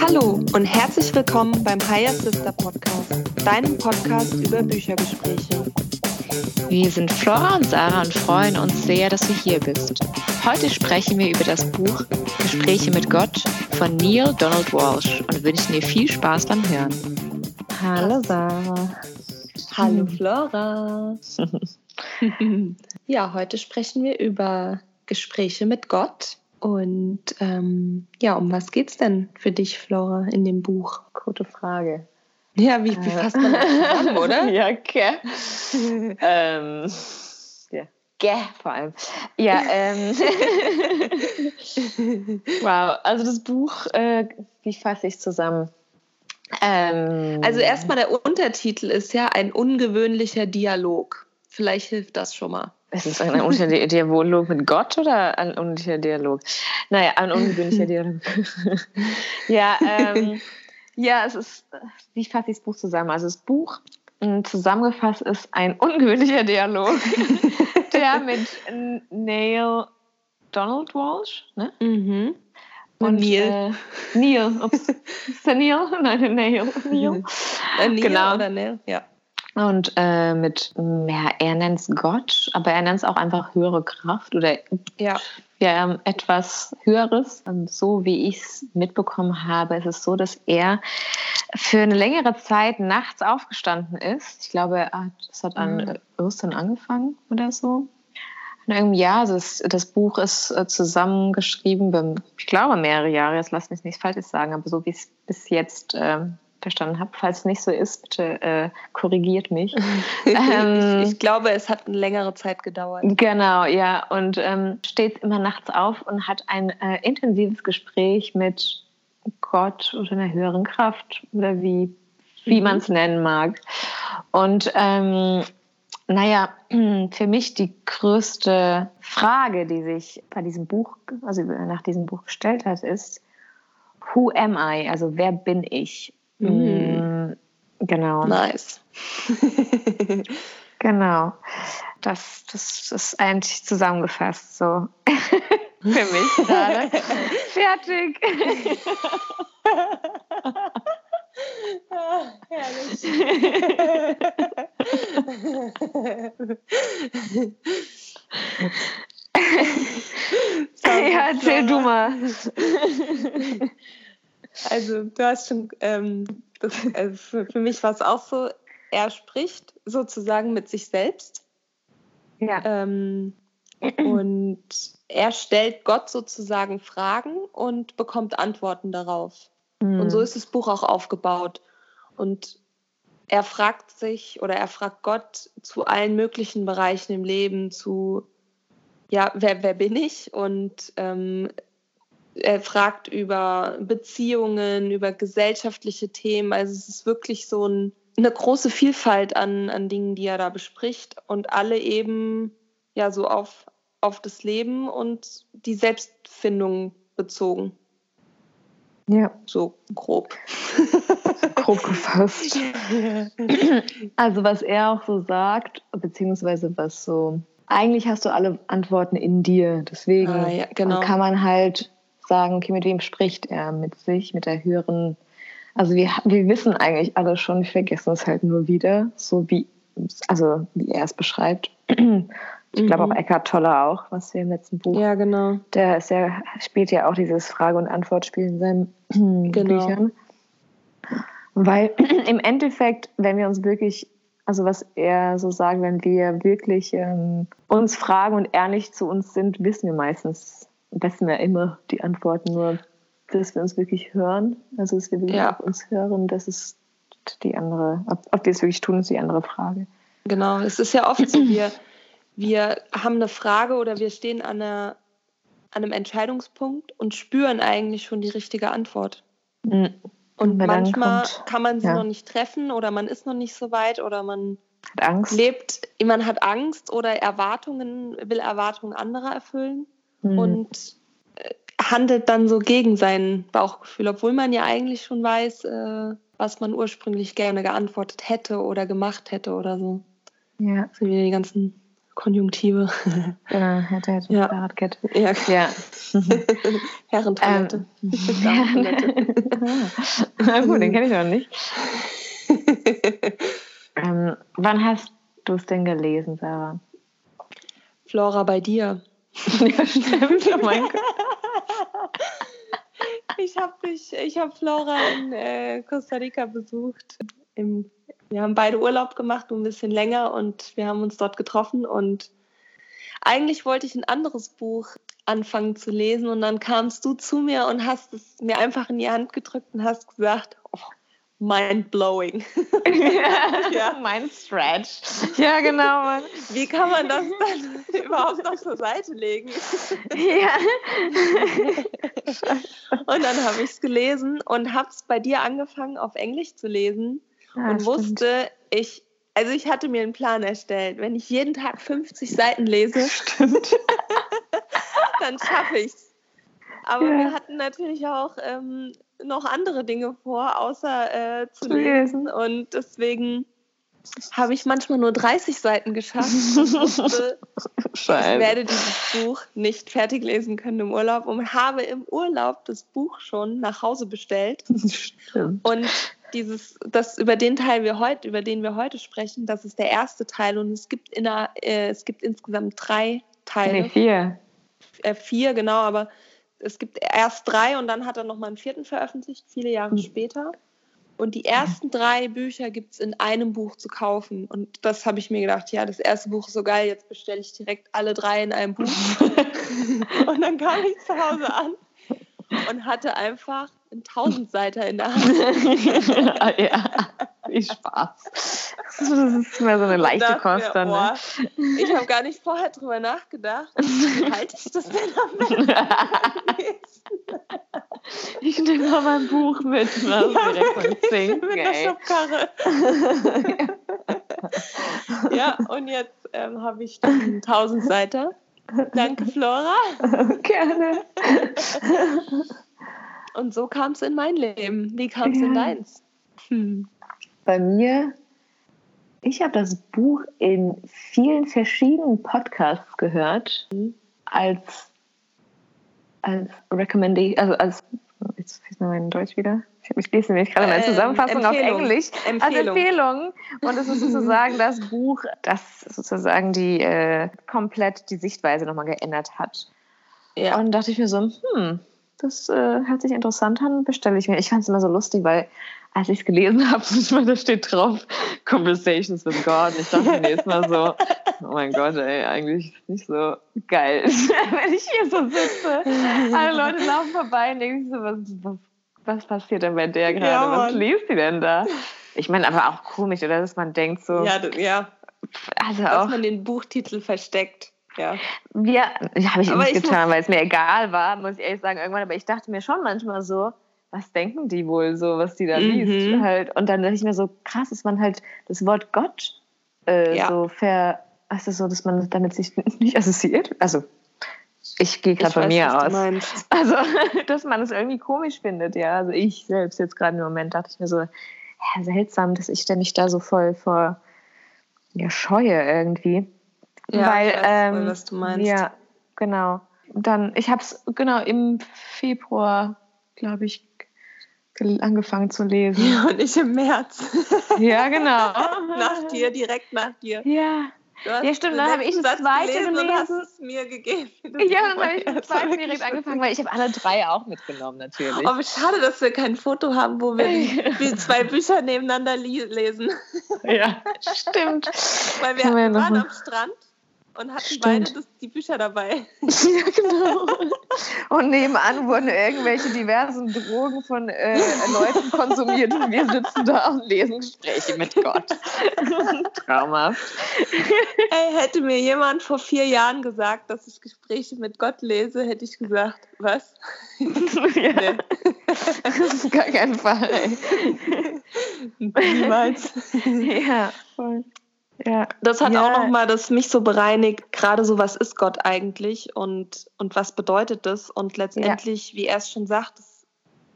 Hallo und herzlich willkommen beim Higher Sister Podcast, deinem Podcast über Büchergespräche. Wir sind Flora und Sarah und freuen uns sehr, dass du hier bist. Heute sprechen wir über das Buch Gespräche mit Gott von Neil Donald Walsh und wünschen dir viel Spaß beim Hören. Hallo Sarah. Hallo Flora. ja, heute sprechen wir über Gespräche mit Gott. Und ähm, ja, um was geht's denn für dich, Flora, in dem Buch? Gute Frage. Ja, wie, wie äh. fasst man das zusammen, oder? ja, okay. ähm, ja, gäh vor allem. Ja, ähm. wow, also das Buch, äh, wie fasse ich zusammen? Ähm, also erstmal der Untertitel ist ja ein ungewöhnlicher Dialog. Vielleicht hilft das schon mal. Ist es ein ungewöhnlicher Dialog mit Gott oder ein ungewöhnlicher Dialog? Naja, ein ungewöhnlicher Dialog. ja, ähm, ja, es ist, wie fasse ich das Buch zusammen? Also das Buch mm, zusammengefasst ist ein ungewöhnlicher Dialog, der mit Neil Donald Walsh, ne? Mhm. Und Neil. Äh, Neil. Ups. Ist der Neil? Nein, Neil. Neil. Neil genau. oder Neil, ja. Und äh, mit, ja, er nennt es Gott, aber er nennt es auch einfach höhere Kraft oder ja. Ja, etwas Höheres. Und so wie ich es mitbekommen habe, ist es so, dass er für eine längere Zeit nachts aufgestanden ist. Ich glaube, es hat an mhm. Ostern angefangen oder so. In irgendeinem Jahr, also das, das Buch ist äh, zusammengeschrieben, ich glaube mehrere Jahre, jetzt lass mich nichts Falsches sagen, aber so wie es bis jetzt äh, verstanden habe. Falls es nicht so ist, bitte äh, korrigiert mich. ähm, ich, ich, glaube, es hat eine längere Zeit gedauert. Genau, ja. Und ähm, steht immer nachts auf und hat ein äh, intensives Gespräch mit Gott oder einer höheren Kraft oder wie, wie mhm. man es nennen mag. Und ähm, naja, für mich die größte Frage, die sich bei diesem Buch, also nach diesem Buch gestellt hat, ist, Who am I? Also wer bin ich? Mhm. Genau. Nice. genau. Das, das ist eigentlich zusammengefasst so. Für mich gerade. Fertig. ah, herrlich. ja, erzähl du mal. Also du hast schon, ähm, das, also für, mich war es auch so, er spricht sozusagen mit sich selbst. Ja. Ähm, und er stellt Gott sozusagen Fragen und bekommt Antworten darauf. Mhm. Und so ist das Buch auch aufgebaut. Und er fragt sich oder er fragt Gott zu allen möglichen Bereichen im Leben, zu, ja, wer, wer bin ich? Und ähm, er fragt über Beziehungen, über gesellschaftliche Themen. Also es ist wirklich so ein, eine große Vielfalt an, an Dingen, die er da bespricht und alle eben ja so auf, auf das Leben und die Selbstfindung bezogen. Ja. So grob. grob gefasst. Also was er auch so sagt, beziehungsweise was so, eigentlich hast du alle Antworten in dir. Deswegen ah, ja, genau. kann man halt sagen, okay, mit wem spricht er? Mit sich, mit der höheren. Also wir, wir wissen eigentlich alle schon, wir vergessen es halt nur wieder, so wie, also wie er es beschreibt. Ich glaube mhm. auch Eckhart Tolle auch, was wir im letzten Buch. Ja, genau. Der ist ja, spielt ja auch dieses Frage- und Antwortspiel in seinen genau. Büchern. Weil im Endeffekt, wenn wir uns wirklich, also was er so sagt, wenn wir wirklich ähm, uns fragen und ehrlich zu uns sind, wissen wir meistens wissen wir immer die Antworten, nur dass wir uns wirklich hören. Also, dass wir wirklich ja. auf uns hören, das ist die andere, ob, ob wir es wirklich tun, ist die andere Frage. Genau, es ist ja oft so, wir, wir haben eine Frage oder wir stehen an, einer, an einem Entscheidungspunkt und spüren eigentlich schon die richtige Antwort. Mhm. Und manchmal kommt, kann man sie ja. noch nicht treffen oder man ist noch nicht so weit oder man hat Angst. lebt, man hat Angst oder Erwartungen, will Erwartungen anderer erfüllen mhm. und äh, handelt dann so gegen sein Bauchgefühl, obwohl man ja eigentlich schon weiß, äh, was man ursprünglich gerne geantwortet hätte oder gemacht hätte oder so. Ja. So wie die ganzen Konjunktive. Genau, hätte, hätte, Ja. Fahrradkette. Ja, Ja. Herrentoilette. Damentoilette. Na gut, den kenne ich noch nicht. Ähm, wann hast du es denn gelesen, Sarah? Flora bei dir. Ja, stimmt. Oh mein Gott. Ich habe ich hab Flora in äh, Costa Rica besucht. Im, wir haben beide Urlaub gemacht, ein bisschen länger und wir haben uns dort getroffen und eigentlich wollte ich ein anderes Buch anfangen zu lesen und dann kamst du zu mir und hast es mir einfach in die Hand gedrückt und hast gesagt, oh, mind blowing. ja. Mein Stretch. Ja, genau, Mann. Wie kann man das dann überhaupt noch zur Seite legen? Ja. Und dann habe ich es gelesen und habe es bei dir angefangen, auf Englisch zu lesen Ah, und stimmt. wusste, ich, also ich hatte mir einen Plan erstellt. Wenn ich jeden Tag 50 Seiten lese, Stimmt. dann schaffe ich es. Aber Ja. wir hatten natürlich auch ähm, noch andere Dinge vor, außer äh, zu lesen. Und deswegen habe ich manchmal nur 30 Seiten geschafft. Wusste, ich werde dieses Buch nicht fertig lesen können im Urlaub und habe im Urlaub das Buch schon nach Hause bestellt. Stimmt. Und dieses, das über den Teil wir heute, über den wir heute sprechen, das ist der erste Teil und es gibt in der, äh, es gibt insgesamt drei Teile, Nee, vier. äh, vier genau, aber es gibt erst drei und dann hat er noch mal einen vierten veröffentlicht, viele Jahre Mhm. später. Und die ersten drei Bücher gibt es in einem Buch zu kaufen. Und das habe ich mir gedacht, ja, das erste Buch ist so geil, jetzt bestelle ich direkt alle drei in einem Buch. und dann kam ich zu Hause an und hatte einfach einen Tausendseiter in der Hand. ja, wie Spaß. Das ist mehr so eine leichte Kost dann. Ne? Ich habe gar nicht vorher drüber nachgedacht. Wie halte ich das denn am? Ich nehme mal mein Buch mit, was Ja, direkt Zinken, mit ey. Schubkarre. ja, und jetzt ähm, habe ich den Tausendseiter. Danke, Flora. Gerne. Und so kam es in mein Leben. Wie kam es in Ja. deins? Hm. Bei mir, ich habe das Buch in vielen verschiedenen Podcasts gehört, als, als Recommendation, also als, jetzt fehlt mir mein Deutsch wieder. Ich, lese nämlich gerade meine Ähm, Zusammenfassung auf Empfehlung. Englisch. Als Empfehlung. Empfehlung. Und es ist sozusagen das Buch, das sozusagen die äh, komplett die Sichtweise nochmal geändert hat. Ja. Und dachte ich mir so, hm, das äh, hört sich interessant an, bestelle ich mir. Ich fand es immer so lustig, weil als ich es gelesen habe, manchmal da steht drauf, Conversations with God. Und ich dachte mir jetzt mal so, oh mein Gott, ey, eigentlich ist es nicht so geil, wenn ich hier so sitze. Alle Leute laufen vorbei und denken so, was, was, was passiert denn bei der gerade? Ja, was liest sie denn da? Ich meine, aber auch komisch, oder? Dass man denkt so, Ja, ja, also dass auch, man den Buchtitel versteckt. Ja. ja, habe ich Aber nicht ich getan, weil es mir egal war, muss ich ehrlich sagen, irgendwann. Aber ich dachte mir schon manchmal so, was denken die wohl so, was die da Mhm. liest? Halt. Und dann dachte ich mir so, krass, dass man halt das Wort Gott äh, Ja. so ver, also so, dass man damit sich nicht assoziiert. Also, ich gehe gerade von weiß, mir aus. Also, dass man es irgendwie komisch findet, ja. Also ich selbst jetzt gerade im Moment dachte ich mir so, ja, seltsam, dass ich da mich da so voll vor ja, scheue irgendwie. Ja, Weil, ich weiß ähm, was du meinst. Ja, genau. Dann, ich habe es genau im Februar, glaube ich, angefangen zu lesen. Ja, und ich im März. Ja, genau. nach dir, direkt nach dir. Ja. Ja, stimmt, dann habe ich letzten das Satz zweite gelesen und hast gelesen. es mir gegeben. Ja, dann habe ich war zweiten direkt angefangen, weil ich habe alle drei auch mitgenommen, natürlich. Aber schade, dass wir kein Foto haben, wo wir die zwei Bücher nebeneinander lesen. Ja, stimmt. Weil wir wir waren am Strand und hatten Stimmt. beide das, die Bücher dabei. Ja, genau. Und nebenan wurden irgendwelche diversen Drogen von äh, Leuten konsumiert und wir sitzen da und lesen Gespräche mit Gott. Traumhaft. Ey, hätte mir jemand vor vier Jahren gesagt, dass ich Gespräche mit Gott lese, hätte ich gesagt, was? ja. Das ist gar kein Fall. Ey. Niemals. Ja, voll. Ja. Das hat Ja. auch nochmal das mich so bereinigt, gerade so, was ist Gott eigentlich und, und was bedeutet das? Und letztendlich, wie er es schon sagt, das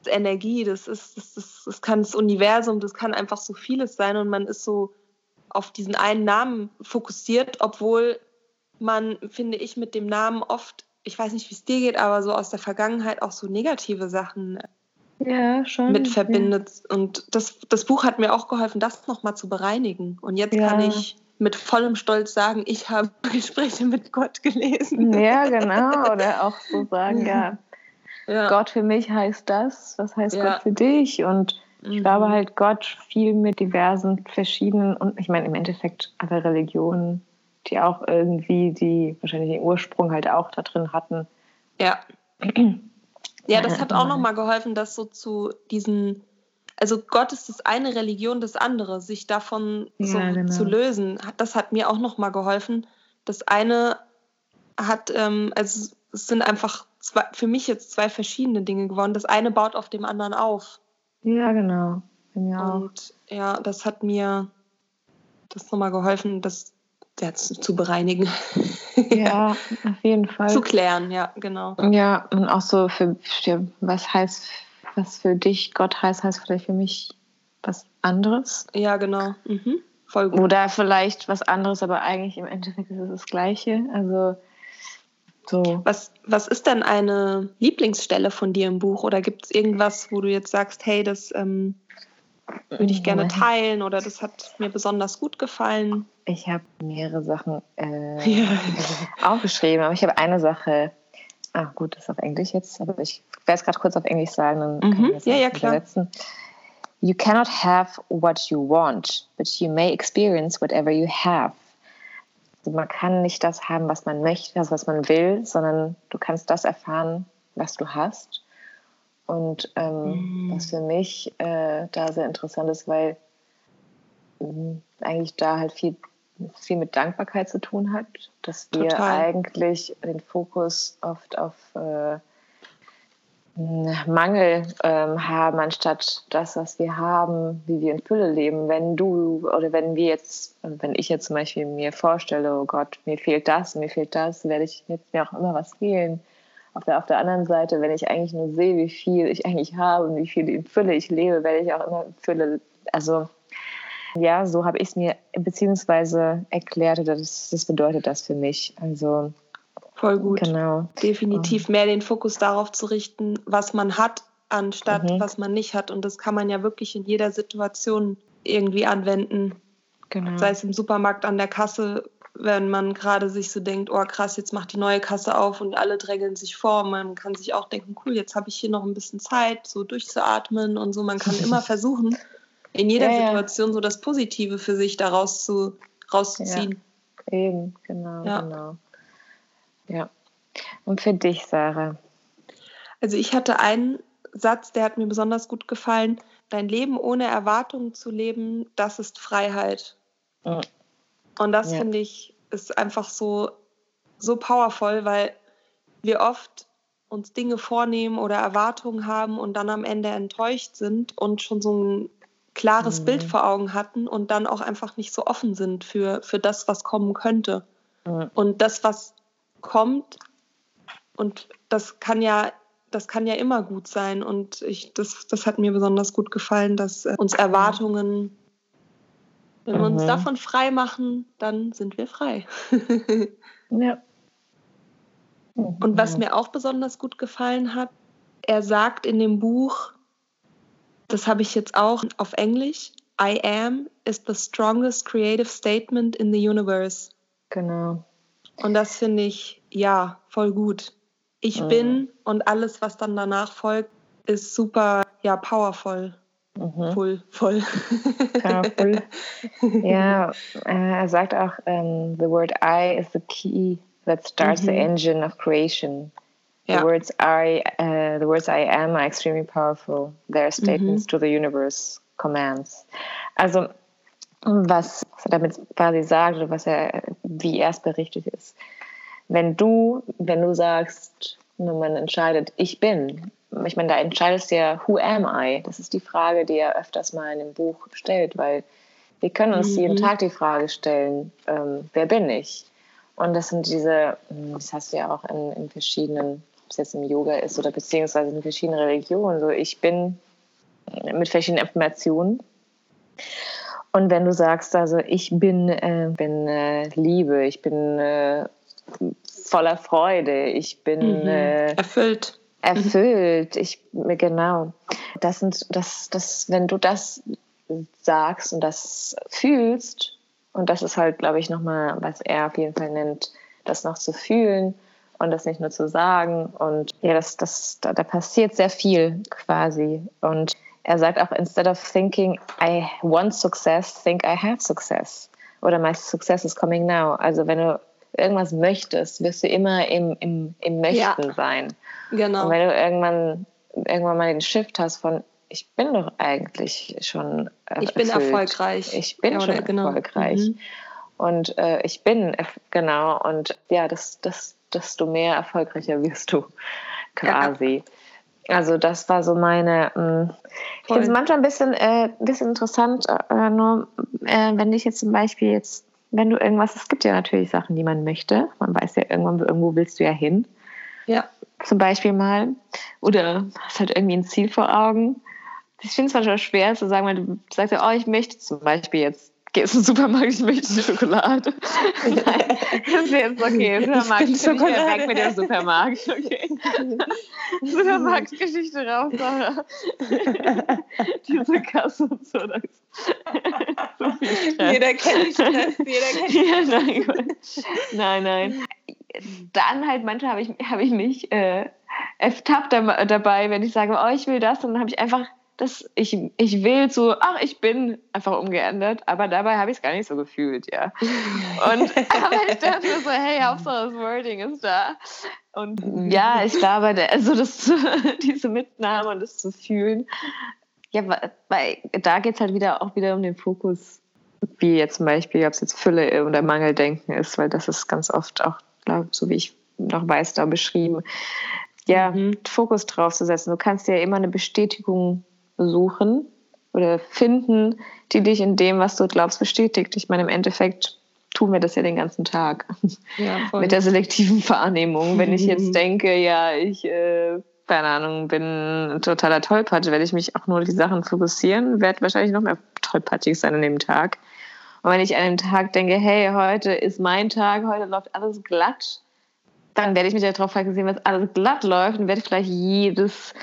ist Energie, das ist, das, das, das kann das Universum, das kann einfach so vieles sein und man ist so auf diesen einen Namen fokussiert, obwohl man, finde ich, mit dem Namen oft, ich weiß nicht, wie es dir geht, aber so aus der Vergangenheit auch so negative Sachen ja, schon, mit verbindet. Ja. Und das, das Buch hat mir auch geholfen, das nochmal zu bereinigen. Und jetzt ja. kann ich mit vollem Stolz sagen, ich habe Gespräche mit Gott gelesen. Ja, genau. Oder auch so sagen, ja, ja. Gott für mich heißt das, was heißt Gott für dich? Und ich glaube mhm. halt, Gott viel mit diversen verschiedenen und ich meine im Endeffekt alle Religionen, die auch irgendwie die wahrscheinlich den Ursprung halt auch da drin hatten. Ja. Ja, das hat auch nochmal geholfen, das so zu diesen, also Gott ist das eine, Religion das andere, sich davon so ja, genau. zu lösen. Das hat mir auch nochmal geholfen. Das eine hat, ähm, also es sind einfach zwei, für mich jetzt zwei verschiedene Dinge geworden. Das eine baut auf dem anderen auf. Ja, genau. Und ja, das hat mir das nochmal geholfen, das ja, zu, zu bereinigen. ja, auf jeden Fall. Zu klären, ja, genau. Ja, und auch so für, was heißt, was für dich Gott heißt, heißt vielleicht für mich was anderes. Ja, genau. Mhm. Voll gut. Oder vielleicht was anderes, aber eigentlich im Endeffekt ist es das Gleiche. Also so. Was, was ist denn eine Lieblingsstelle von dir im Buch? Oder gibt es irgendwas, wo du jetzt sagst, hey, das ähm, würde ich gerne teilen oder das hat mir besonders gut gefallen? Ich habe mehrere Sachen äh, ja. aufgeschrieben, aber ich habe eine Sache. Ah, gut, das ist auf Englisch jetzt, aber ich werde es gerade kurz auf Englisch sagen, dann mhm. kann ich ja, ja, klar. übersetzen. You cannot have what you want, but you may experience whatever you have. Also man kann nicht das haben, was man möchte, also was man will, sondern du kannst das erfahren, was du hast. Und ähm, mhm. was für mich äh, da sehr interessant ist, weil äh, eigentlich da halt viel, viel mit Dankbarkeit zu tun hat, dass wir Total. eigentlich den Fokus oft auf äh, Mangel ähm, haben, anstatt das, was wir haben, wie wir in Fülle leben. Wenn du oder wenn wir jetzt, wenn ich jetzt zum Beispiel mir vorstelle, oh Gott, mir fehlt das, mir fehlt das, werde ich jetzt mir auch immer was fehlen. Auf der, auf der anderen Seite, wenn ich eigentlich nur sehe, wie viel ich eigentlich habe und wie viel in Fülle ich lebe, werde ich auch immer in Fülle. Also ja, so habe ich es mir beziehungsweise erklärt, das, das bedeutet das für mich. Also Voll gut. Genau. Definitiv mehr den Fokus darauf zu richten, was man hat, anstatt mhm. was man nicht hat. Und das kann man ja wirklich in jeder Situation irgendwie anwenden. Genau. Sei es im Supermarkt an der Kasse, wenn man gerade sich so denkt, oh krass, jetzt macht die neue Kasse auf und alle drängeln sich vor. Man kann sich auch denken, cool, jetzt habe ich hier noch ein bisschen Zeit, so durchzuatmen und so. Man kann immer versuchen, in jeder ja, Situation so das Positive für sich daraus zu, rauszuziehen. Ja, eben, genau, ja. genau. Ja. Und für dich, Sarah? Also ich hatte einen Satz, der hat mir besonders gut gefallen. Dein Leben ohne Erwartungen zu leben, das ist Freiheit. Mhm. Und das ja. finde ich ist einfach so, so powerful, weil wir oft uns Dinge vornehmen oder Erwartungen haben und dann am Ende enttäuscht sind und schon so ein klares mhm. Bild vor Augen hatten und dann auch einfach nicht so offen sind für, für das, was kommen könnte. Mhm. Und das, was kommt. Und das kann ja, das kann ja immer gut sein. Und ich, das, das hat mir besonders gut gefallen, dass äh, uns Erwartungen, wenn wir uns mhm. davon frei machen, dann sind wir frei. ja. Und was mir auch besonders gut gefallen hat, er sagt in dem Buch, das habe ich jetzt auch auf Englisch, I am is the strongest creative statement in the universe. Genau. Und das finde ich, ja, voll gut. Ich mhm. bin und alles, was dann danach folgt, ist super, ja, powerful. Mhm. Voll, voll. Powerful. ja, äh, er sagt auch, um, ähm, the word I is the key that starts mhm. the engine of creation. The ja. words I, uh, the words I am are extremely powerful. They are statements mhm. to the universe, commands. Also was, was er damit quasi sagt oder was er, wie er es berichtet ist. Wenn du, wenn du sagst, wenn man entscheidet, ich bin, ich meine, da entscheidest du ja, who am I? Das ist die Frage, die er öfters mal in dem Buch stellt, weil wir können uns mhm. jeden Tag die Frage stellen, ähm, wer bin ich? Und das sind diese, das hast du ja auch in, in verschiedenen, ob es jetzt im Yoga ist oder beziehungsweise in verschiedenen Religionen, so ich bin mit verschiedenen Affirmationen. Und wenn du sagst, also ich bin, äh, bin äh, Liebe, ich bin äh, voller Freude, ich bin mhm. äh, erfüllt. Erfüllt, ich genau. Das sind das, das, wenn du das sagst und das fühlst, und das ist halt, glaube ich, nochmal, was er auf jeden Fall nennt, das noch zu fühlen und das nicht nur zu sagen. Und ja, das, das, da, da passiert sehr viel quasi. Und er sagt auch, instead of thinking I want success, think I have success. Oder my success is coming now. Also wenn du irgendwas möchtest, wirst du immer im, im, im Möchten ja. sein. Genau. Und wenn du irgendwann, irgendwann mal den Shift hast von ich bin doch eigentlich schon erfüllt. Ich bin erfolgreich. Ich bin ja, schon genau. erfolgreich. Mhm. Und äh, ich bin, genau, und ja, das, das, desto mehr erfolgreicher wirst du quasi. Ja. Also das war so meine. Mh, hm, ich finde es manchmal ein bisschen, äh, bisschen interessant, äh, nur äh, wenn ich jetzt zum Beispiel jetzt, wenn du irgendwas, es gibt ja natürlich Sachen, die man möchte. Man weiß ja irgendwann, irgendwo willst du ja hin. Ja. Zum Beispiel mal. Oder hast halt irgendwie ein Ziel vor Augen. Ich finde es manchmal schwer zu sagen, weil du sagst ja, oh, ich möchte zum Beispiel jetzt gehst den Supermarkt, ich möchte eine Schokolade. Nein, das ist jetzt okay. Supermarkt, ich Schokolade. Weg mit dem Supermarkt. Okay. Supermarktgeschichte raus, Sarah. Diese Kasse und so. Das so viel Stress. Jeder kennt Stress, jeder kennt ja, nein, nein, nein. Dann halt manchmal habe ich, hab ich mich äh, ertappt dabei, wenn ich sage, oh, ich will das, und dann habe ich einfach das, ich, ich will so, ach, ich bin einfach umgeändert, aber dabei habe ich es gar nicht so gefühlt, ja. Und aber ich dachte so, hey, Hauptsache das Wording ist da. Und ja, ich glaube, also das, diese Mitnahme und das zu fühlen, ja, weil da geht es halt wieder auch wieder um den Fokus, wie jetzt zum Beispiel, ob es jetzt Fülle oder Mangeldenken ist, weil das ist ganz oft auch, glaube so wie ich noch weiß, da beschrieben, ja, mhm. Fokus drauf zu setzen. Du kannst ja immer eine Bestätigung suchen oder finden, die dich in dem, was du glaubst, bestätigt. Ich meine, im Endeffekt tun wir das ja den ganzen Tag ja, mit der selektiven Wahrnehmung. Wenn ich jetzt denke, ja, ich, äh, keine Ahnung, bin ein totaler Tollpatsch, werde ich mich auch nur auf die Sachen fokussieren, werde wahrscheinlich noch mehr tollpatschig sein an dem Tag. Und wenn ich an dem Tag denke, hey, heute ist mein Tag, heute läuft alles glatt, dann werde ich mich darauf fokussieren, was alles glatt läuft und werde vielleicht jedes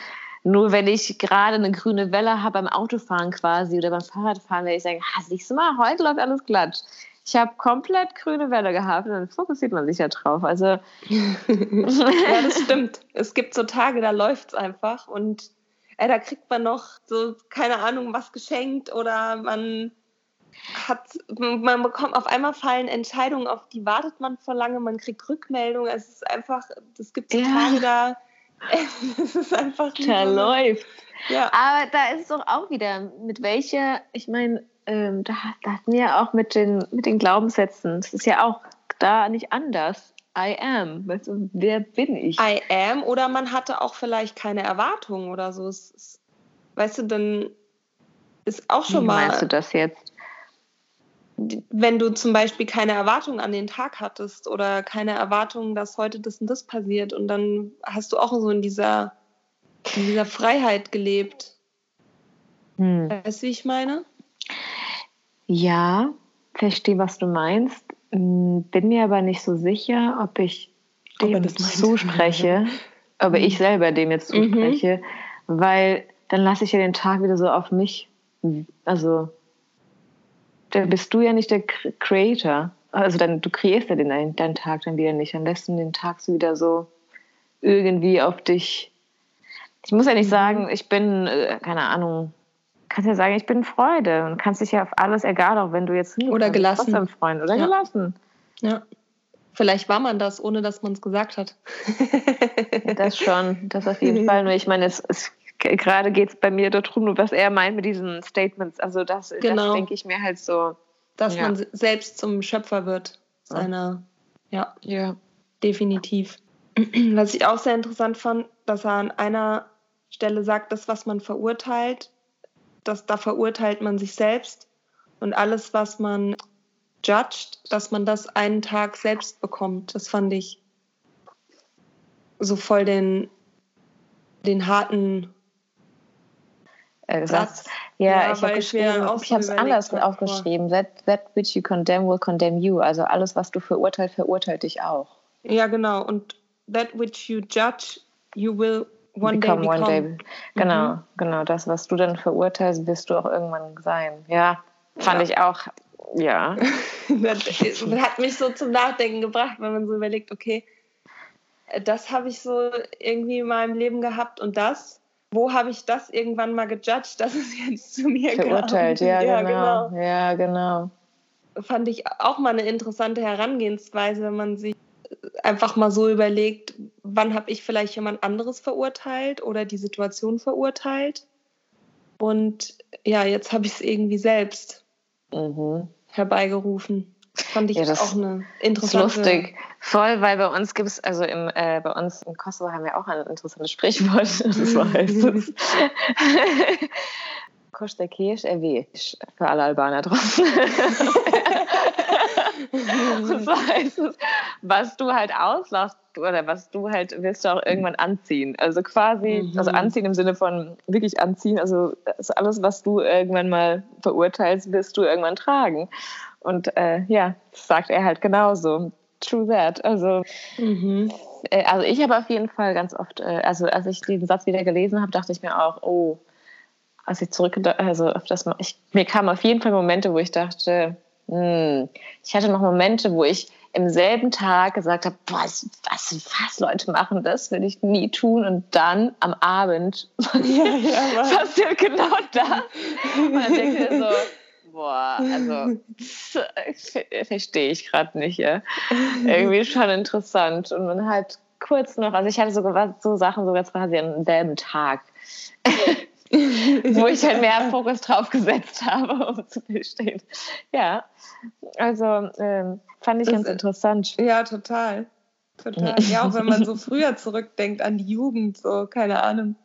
nur wenn ich gerade eine grüne Welle habe beim Autofahren quasi oder beim Fahrradfahren, werde ich sagen, ha, siehst du mal, heute läuft alles glatt. Ich habe komplett grüne Welle gehabt und dann fokussiert man sich ja drauf. Also ja, das stimmt. Es gibt so Tage, da läuft es einfach und ey, da kriegt man noch so, keine Ahnung, was geschenkt oder man hat, man bekommt auf einmal fallen Entscheidungen, auf die wartet man vor lange, man kriegt Rückmeldungen. Es ist einfach, es gibt so ja. Tage, da es ist einfach. Da läuft. Ja. Aber da ist es doch auch wieder, mit welcher, ich meine, ähm, da, da hatten wir auch mit den, mit den Glaubenssätzen, das ist ja auch da nicht anders. I am. Weißt du, wer bin ich? I am oder man hatte auch vielleicht keine Erwartungen oder so. Es, es, weißt du, dann ist auch schon Wie mal. Meinst du das jetzt? Wenn du zum Beispiel keine Erwartung an den Tag hattest oder keine Erwartung, dass heute das und das passiert und dann hast du auch so in dieser, in dieser Freiheit gelebt. Hm. Weißt du, wie ich meine? Ja, verstehe, was du meinst. Hm, bin mir aber nicht so sicher, ob ich dem ob zuspreche, ob ich selber dem jetzt mhm. zuspreche, mhm. weil dann lasse ich ja den Tag wieder so auf mich, also da bist du ja nicht der Creator. Also dann, du kreierst ja den, deinen Tag dann wieder nicht. Dann lässt du den Tag so wieder so irgendwie auf dich. Ich muss ja nicht mhm. sagen, ich bin, äh, keine Ahnung, kannst ja sagen, ich bin Freude und kannst dich ja auf alles, egal, auch wenn du jetzt oder gelassen, trotzdem freuen oder ja. gelassen. Ja. Vielleicht war man das, ohne dass man es gesagt hat. das schon, das auf jeden Fall. Nur ich meine, es, es gerade geht es bei mir darum, was er meint mit diesen Statements. Also das, genau. das denke ich mir halt so. Dass ja. man selbst zum Schöpfer wird seiner, ja, ja, definitiv. Was ich auch sehr interessant fand, dass er an einer Stelle sagt, das, was man verurteilt, dass da verurteilt man sich selbst und alles, was man judged, dass man das einen Tag selbst bekommt. Das fand ich so voll den, den harten äh, Satz. Ja, ja, ich habe geschrieben, ich habe es anders aufgeschrieben. That, that which you condemn will condemn you. Also alles, was du verurteilt, verurteilt dich auch. Ja, genau. Und that which you judge, you will one become day become. One day. Genau, mhm. genau. Das, was du dann verurteilst, wirst du auch irgendwann sein. Ja, fand ja. ich auch. Ja. das hat mich so zum Nachdenken gebracht, wenn man so überlegt, okay, das habe ich so irgendwie in meinem Leben gehabt und das. Wo habe ich das irgendwann mal gejudged, dass es jetzt zu mir Verurteilt, kam? ja, ja genau. genau. Ja, genau. Fand ich auch mal eine interessante Herangehensweise, wenn man sich einfach mal so überlegt, wann habe ich vielleicht jemand anderes verurteilt oder die Situation verurteilt. Und ja, jetzt habe ich es irgendwie selbst mhm. herbeigerufen. Fand ich ja, das auch eine interessante. Ist lustig. Voll, weil bei uns gibt es, also im, äh, bei uns im Kosovo haben wir auch ein interessantes Sprichwort. So heißt es. Koste Kirsch erwischt für alle Albaner draußen. So heißt es, was du halt auslachst oder was du halt wirst du auch irgendwann anziehen. Also quasi, mhm. also anziehen im Sinne von wirklich anziehen, also, also alles, was du irgendwann mal verurteilst, wirst du irgendwann tragen. Und äh, ja, das sagt er halt genauso. True that. Also, mhm. äh, also ich habe auf jeden Fall ganz oft, äh, also als ich diesen Satz wieder gelesen habe, dachte ich mir auch, oh, als ich zurück, also auf das, ich, mir kamen auf jeden Fall Momente, wo ich dachte, hm, ich hatte noch Momente, wo ich im selben Tag gesagt habe, was, was, was Leute machen, das will ich nie tun. Und dann am Abend ja, ja, passiert genau das. Und dann denke ich so, boah, also verstehe ich gerade nicht. Ja. Irgendwie schon interessant. Und man halt kurz noch, also ich hatte sogar so Sachen sogar quasi am selben Tag. wo ich halt mehr Fokus drauf gesetzt habe, um zu verstehen. Ja, also ähm, fand ich das, ganz interessant. Ja, total. Total. Ja, auch wenn man so früher zurückdenkt an die Jugend, so, keine Ahnung,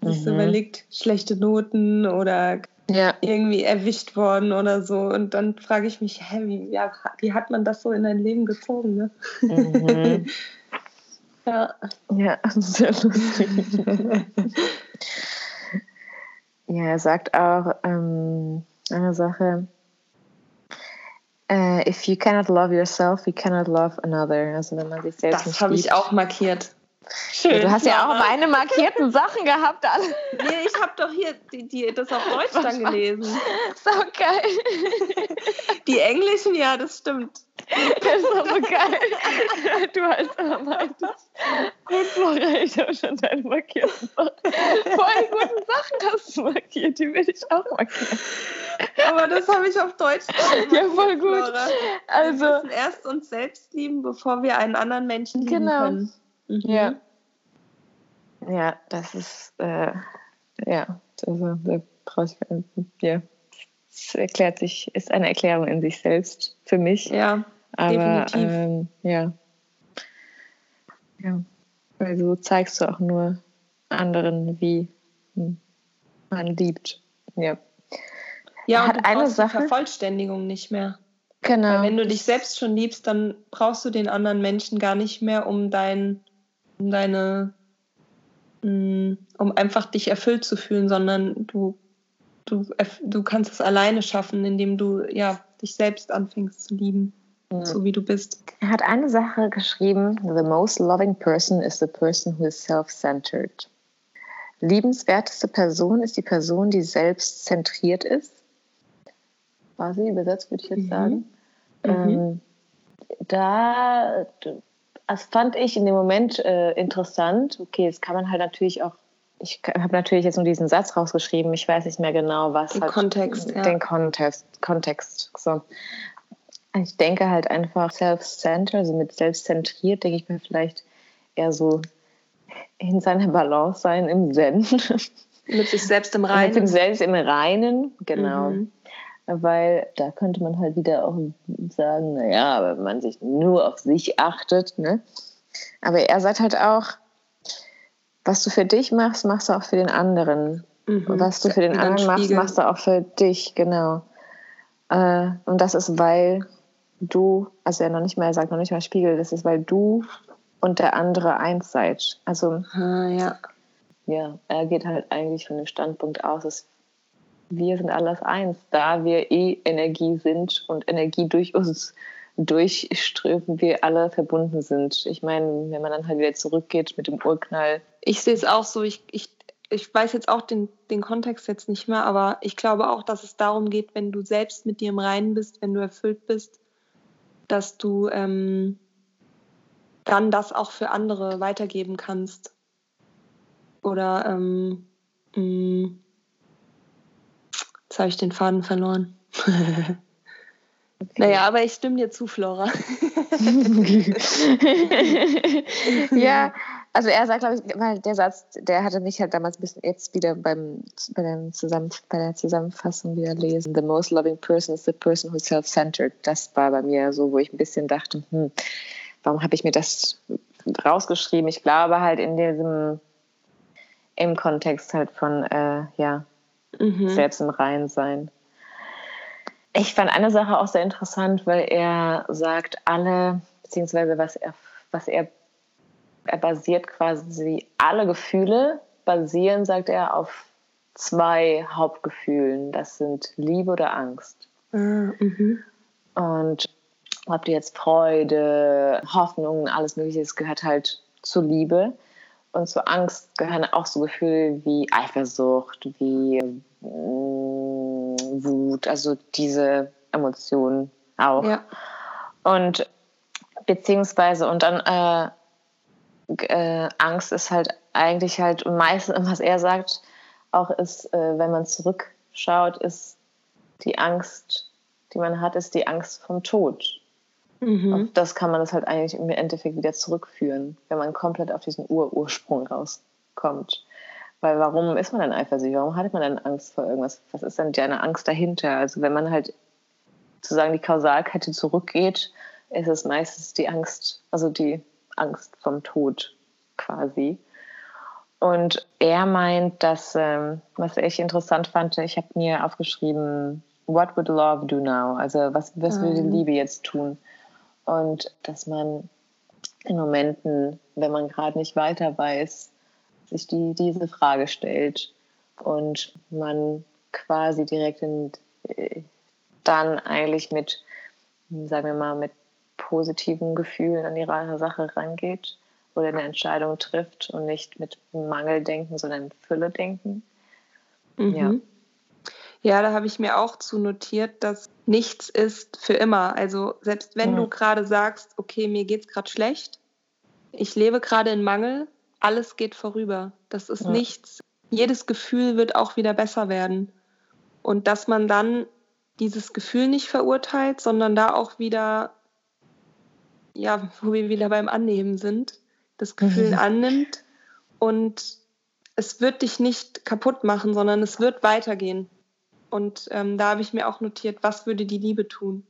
sich mhm. überlegt, schlechte Noten oder ja. irgendwie erwischt worden oder so. Und dann frage ich mich, hä, wie, ja, wie hat man das so in dein Leben gezogen? Ne? Mhm. ja. Ja, sehr lustig. Ja, er sagt auch ähm, eine Sache. Uh, if you cannot love yourself, you cannot love another. Also wenn man sich selbst Das habe ich auch markiert. Schön, du hast ja auch meine markierten Sachen gehabt. Alle. Nee, ich habe doch hier die, die, das auf Deutsch dann gelesen. So geil. Die englischen, ja, das stimmt. Das ist aber geil. Du hast aber meintest. Gut, Flora, ich habe schon deine markierten Sachen. Voll guten Sachen hast du markiert, die will ich auch markieren. Aber das habe ich auf Deutsch markiert, Ja, voll gut. Flora. Also, wir müssen erst uns selbst lieben, bevor wir einen anderen Menschen lieben genau. können. Mhm. Ja. Ja, das ist, äh, ja, also, da brauche ich, ja, es erklärt sich, ist eine Erklärung in sich selbst für mich. Ja, aber ähm, ja. Ja, weil so zeigst du auch nur anderen, wie man liebt. Ja. Ja, und hat eine Sache Vervollständigung nicht mehr. Genau. Weil wenn du dich selbst schon liebst, dann brauchst du den anderen Menschen gar nicht mehr, um dein um deine, mm, um einfach dich erfüllt zu fühlen, sondern du, du, du kannst es alleine schaffen, indem du ja dich selbst anfängst zu lieben, mhm. so wie du bist. Er hat eine Sache geschrieben: The most loving person is the person who is self-centered. Liebenswerteste Person ist die Person, die selbstzentriert ist. Quasi übersetzt würde ich jetzt mhm. sagen. Mhm. Ähm, da das fand ich in dem Moment äh, interessant. Okay, jetzt kann man halt natürlich auch, ich habe natürlich jetzt nur diesen Satz rausgeschrieben, ich weiß nicht mehr genau, was. Den halt, Kontext, ja. Den Kontext, Kontext. So. Ich denke halt einfach self-centered, also mit selbstzentriert, denke ich mir vielleicht eher so in seiner Balance sein im Zen. Mit sich selbst im Reinen. Mit sich selbst im Reinen, genau. Mhm weil da könnte man halt wieder auch sagen, naja, wenn man sich nur auf sich achtet, ne? Aber er sagt halt auch, was du für dich machst, machst du auch für den anderen. Mhm. Und was du für den anderen machst, machst du auch für dich, genau. Äh, und das ist, weil du, also er noch nicht mal, er sagt noch nicht mal Spiegel, das ist, weil du und der andere eins seid. Also, ah, ja. Ja, er geht halt eigentlich von dem Standpunkt aus, dass wir sind alles eins, da wir eh Energie sind und Energie durch uns durchströmen, wir alle verbunden sind. Ich meine, wenn man dann halt wieder zurückgeht mit dem Urknall. Ich sehe es auch so. Ich, ich, ich weiß jetzt auch den, den Kontext jetzt nicht mehr, aber ich glaube auch, dass es darum geht, wenn du selbst mit dir im Reinen bist, wenn du erfüllt bist, dass du ähm, dann das auch für andere weitergeben kannst. Oder ähm, mh, mm, jetzt habe ich den Faden verloren. okay. Naja, aber ich stimme dir zu, Flora. ja, also er sagt, glaube ich, weil der Satz, der hatte mich halt damals ein bisschen jetzt wieder beim, bei, dem Zusammen, bei der Zusammenfassung wieder lesen. The most loving person is the person who's self-centered. Das war bei mir so, wo ich ein bisschen dachte, hm, warum habe ich mir das rausgeschrieben? Ich glaube halt in diesem, im Kontext halt von, äh, ja, mhm. selbst im Rein sein. Ich fand eine Sache auch sehr interessant, weil er sagt, alle, beziehungsweise was er, was er, er basiert quasi alle Gefühle, basieren, sagt er, auf zwei Hauptgefühlen. Das sind Liebe oder Angst. Mhm. Und ob du jetzt Freude, Hoffnung, alles Mögliche, es gehört halt zur Liebe. Und zur Angst gehören auch so Gefühle wie Eifersucht, wie mm, Wut, also diese Emotionen auch. Ja. Und beziehungsweise, und dann äh, äh, Angst ist halt eigentlich halt meistens, was er sagt, auch ist, äh, wenn man zurückschaut, ist die Angst, die man hat, ist die Angst vom Tod. Mhm. Auf das kann man das halt eigentlich im Endeffekt wieder zurückführen, wenn man komplett auf diesen Urursprung rauskommt. Weil warum ist man denn eifersüchtig? Warum hat man denn Angst vor irgendwas? Was ist denn deine Angst dahinter? Also wenn man halt sozusagen die Kausalkette zurückgeht, ist es meistens die Angst, also die Angst vom Tod quasi. Und er meint, dass, ähm, was ich interessant fand, ich habe mir aufgeschrieben, What would love do now? Also was, was würde mhm. Liebe jetzt tun? Und dass man in Momenten, wenn man gerade nicht weiter weiß, sich die, diese Frage stellt und man quasi direkt in, dann eigentlich mit, sagen wir mal, mit positiven Gefühlen an die Sache rangeht oder eine Entscheidung trifft und nicht mit Mangel denken, sondern Fülle denken. Mhm. Ja. Ja, da habe ich mir auch zu notiert, dass nichts ist für immer. Also selbst wenn mhm. du gerade sagst, okay, mir geht es gerade schlecht, ich lebe gerade in Mangel, alles geht vorüber. Das ist ja. nichts. Jedes Gefühl wird auch wieder besser werden. Und dass man dann dieses Gefühl nicht verurteilt, sondern da auch wieder, ja, wo wir wieder beim Annehmen sind, das Gefühl mhm. annimmt und es wird dich nicht kaputt machen, sondern es wird weitergehen. Und ähm, da habe ich mir auch notiert, was würde die Liebe tun?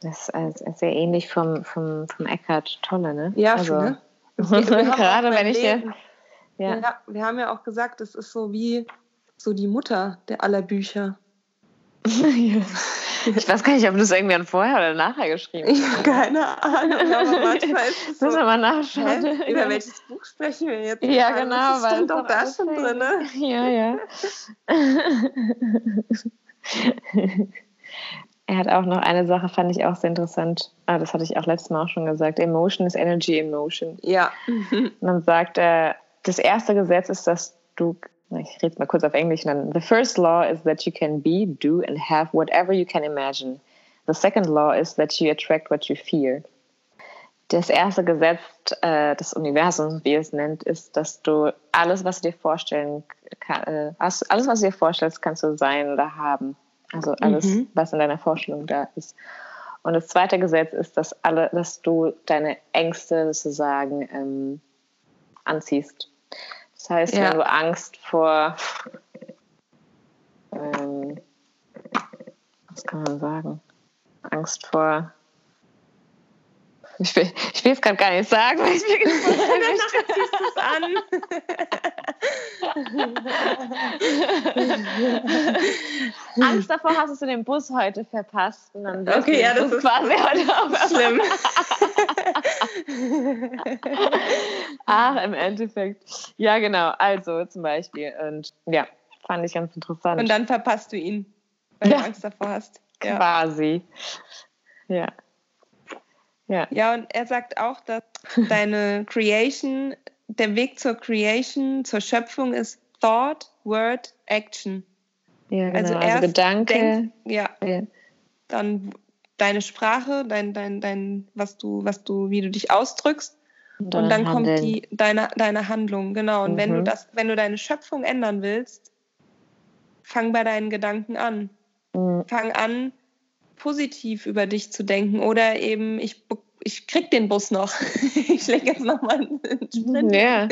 Das ist sehr ähnlich vom, vom, vom Eckhart Tolle, ne? Ja, also, ne? gerade wenn ich dir. Ja. ja, wir haben ja auch gesagt, es ist so wie so die Mutter der aller Bücher. Ich weiß gar nicht, ob du es irgendwann vorher oder nachher geschrieben hast. Ich habe keine Ahnung, aber manchmal ist es so. Müssen wir mal nachschauen. Hä? Über welches Buch sprechen wir jetzt? Ja, genau. Das stimmt doch da schon drin, ne? Ja, ja. er hat auch noch eine Sache, fand ich auch sehr interessant. Ah, das hatte ich auch letztes Mal auch schon gesagt. Emotion is energy in motion. Ja. Dann sagt er, das erste Gesetz ist, dass du, ich rede mal kurz auf Englisch, dann, the first law is that you can be, do and have whatever you can imagine. The second law is that you attract what you fear. Das erste Gesetz äh, des Universums, wie es nennt, ist, dass du alles, was du dir vorstellen kann, äh, alles, was du dir vorstellst, kannst du sein oder haben. Also alles, mhm. was in deiner Vorstellung da ist. Und das zweite Gesetz ist, dass alle, dass du deine Ängste sozusagen ähm, anziehst. Das heißt, ja. wenn du Angst vor ähm, was kann man sagen? Angst vor ich will, ich will es gerade gar nicht sagen, weil ich mir gedacht habe, an. Angst davor hast du den Bus heute verpasst. Und dann okay, ja, das ist quasi heute auch schlimm. Ach, im Endeffekt. Ja, genau. Also zum Beispiel. Und ja, fand ich ganz interessant. Und dann verpasst du ihn, weil ja. du Angst davor hast. Ja. Quasi. Ja. Ja. ja, und er sagt auch, dass deine Creation, der Weg zur Creation, zur Schöpfung ist Thought, Word, Action. Ja, genau. also, also erst Gedanke. Denk, ja. ja. Dann deine Sprache, dein, dein, dein, was du, was du, wie du dich ausdrückst. Und, und dann Handeln. kommt die, deine, deine Handlung, genau. Und mhm. wenn du mhm. das, wenn du deine Schöpfung ändern willst, fang bei deinen Gedanken an. Mhm. Fang an, positiv über dich zu denken. Oder eben, ich, ich krieg den Bus noch. ich lege jetzt nochmal einen Sprint. Ja.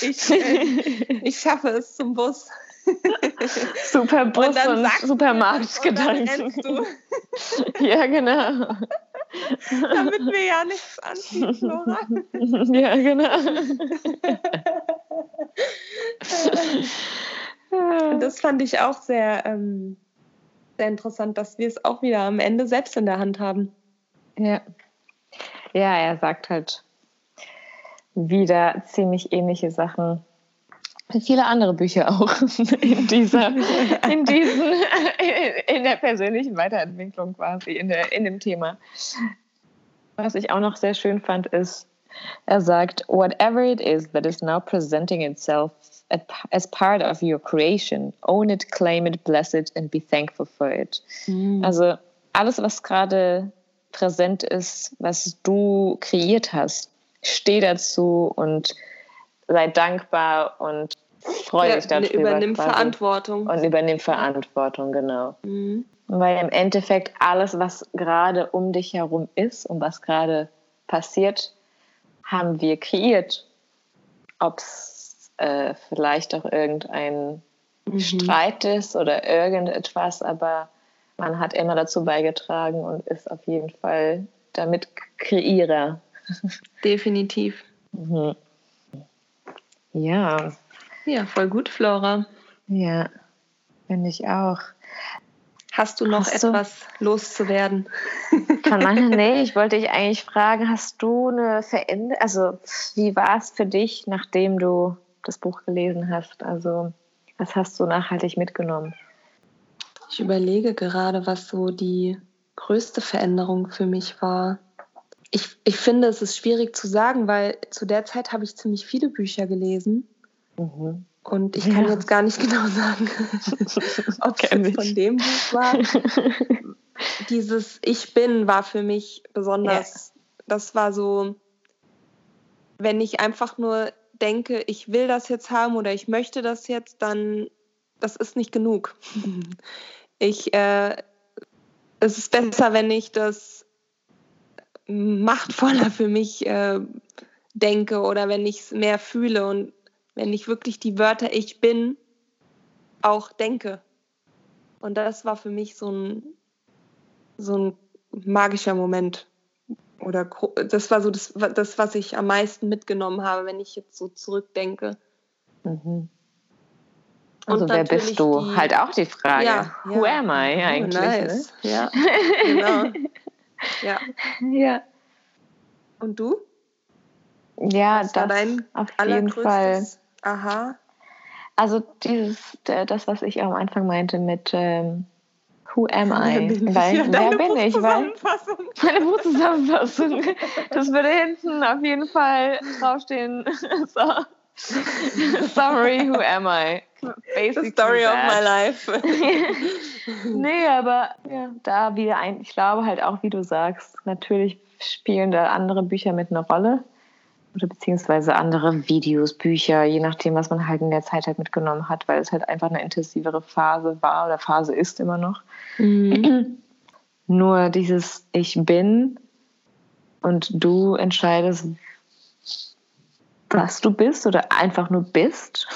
Ich, äh, ich schaffe es zum Bus. Super Bus und, und Supermarktgedanken. ja, genau. Damit wir ja nichts anziehen, Flora. ja, genau. das fand ich auch sehr, ähm, sehr interessant, dass wir es auch wieder am Ende selbst in der Hand haben. Ja. Ja, er sagt halt wieder ziemlich ähnliche Sachen viele andere Bücher auch in dieser, in diesen, in der persönlichen Weiterentwicklung quasi, in, der, in dem Thema. Was ich auch noch sehr schön fand, ist, er sagt, whatever it is that is now presenting itself as part of your creation, own it, claim it, bless it and be thankful for it. Mhm. Also alles, was gerade präsent ist, was du kreiert hast, steh dazu und sei dankbar und freue ja, dich darüber. Übernimm quasi. Verantwortung. Und übernimm Verantwortung, genau. Mhm. Weil im Endeffekt alles, was gerade um dich herum ist und was gerade passiert, haben wir kreiert. Ob es äh, vielleicht auch irgendein mhm. Streit ist oder irgendetwas, aber man hat immer dazu beigetragen und ist auf jeden Fall damit Kreierer. Definitiv. Mhm. Ja. Ja, voll gut, Flora. Ja, finde ich auch. Hast du noch hast etwas du, loszuwerden? Kann man, nee, ich wollte dich eigentlich fragen, hast du eine Veränderung, also wie war es für dich, nachdem du das Buch gelesen hast? Also was hast du nachhaltig mitgenommen? Ich überlege gerade, was so die größte Veränderung für mich war. Ich, ich finde, es ist schwierig zu sagen, weil zu der Zeit habe ich ziemlich viele Bücher gelesen. Mhm. Und ich kann ja. jetzt gar nicht genau sagen, ob es von dem Buch war. Dieses Ich bin war für mich besonders. Ja. Das war so, wenn ich einfach nur denke, ich will das jetzt haben oder ich möchte das jetzt, dann das ist nicht genug. Ich, äh, es ist besser, wenn ich das machtvoller für mich äh, denke oder wenn ich es mehr fühle und wenn ich wirklich die Wörter ich bin auch denke. Und das war für mich so ein, so ein magischer Moment. Oder das war so das, das, was ich am meisten mitgenommen habe, wenn ich jetzt so zurückdenke. Mhm. Also wer bist du? Die, halt auch die Frage. Ja, Who ja. am I oh, eigentlich? Oh, nice. ne? Ja, genau. ja. ja. Und du? Ja, Was das auf jeden Fall. Aha. Also dieses, das, was ich am Anfang meinte mit ähm, Who am I? Bin Weil, ja, wer bin ich? Weil, meine Buchzusammenfassung. Das würde hinten auf jeden Fall draufstehen. so. Summary, who am I? Basically The story that. of my life. nee, aber ja, da wieder ein, ich glaube halt auch, wie du sagst, natürlich spielen da andere Bücher mit einer Rolle oder beziehungsweise andere Videos, Bücher, je nachdem, was man halt in der Zeit halt mitgenommen hat, weil es halt einfach eine intensivere Phase war oder Phase ist immer noch. Mhm. Nur dieses Ich bin und du entscheidest, was du bist oder einfach nur bist.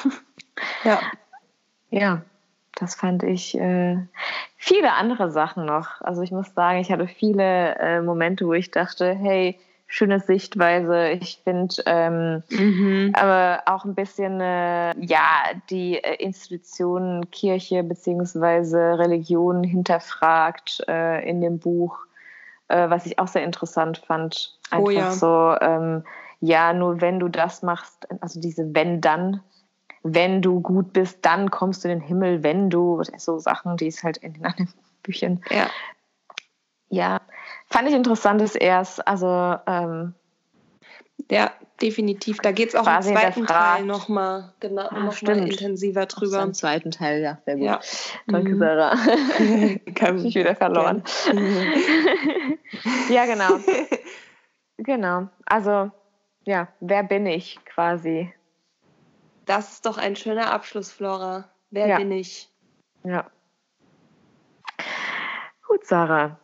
Ja. Ja, das fand ich äh, viele andere Sachen noch. Also ich muss sagen, ich hatte viele äh, Momente, wo ich dachte, hey, schöne Sichtweise. Ich finde ähm, mhm. aber auch ein bisschen äh, ja die äh, Institutionen Kirche beziehungsweise Religion hinterfragt äh, in dem Buch, äh, was ich auch sehr interessant fand. Einfach oh, ja. so ähm, ja nur wenn du das machst, also diese wenn dann wenn du gut bist, dann kommst du in den Himmel, wenn du so Sachen, die es halt in den anderen Büchern ja. ja Fand ich interessant, dass er es, also ähm, ja, definitiv. Da geht es auch im zweiten Teil nochmal genau, ah, noch intensiver drüber. Im zweiten Teil, ja, sehr gut. Ja. Danke, mhm. Sarah. Kann mich wieder verloren. ja, genau. genau. Also, ja, wer bin ich quasi? Das ist doch ein schöner Abschluss, Flora. Wer ja. bin ich? Ja. Gut, Sarah.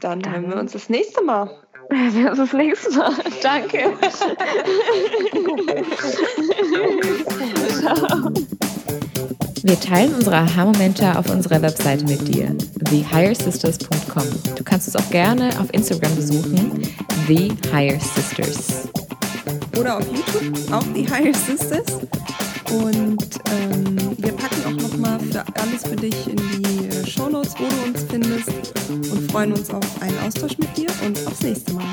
Dann, Dann hören wir uns das nächste Mal. Wir sehen uns das nächste Mal. Danke. Wir teilen unsere Aha-Momente auf unserer Webseite mit dir, thehighersisters.com. Du kannst uns auch gerne auf Instagram besuchen, The Higher Sisters. Oder auf YouTube, auch The Higher Sisters. Und ähm, wir packen auch nochmal für alles für dich in die äh, Shownotes, wo du uns findest freuen uns auf einen Austausch mit dir und aufs nächste Mal.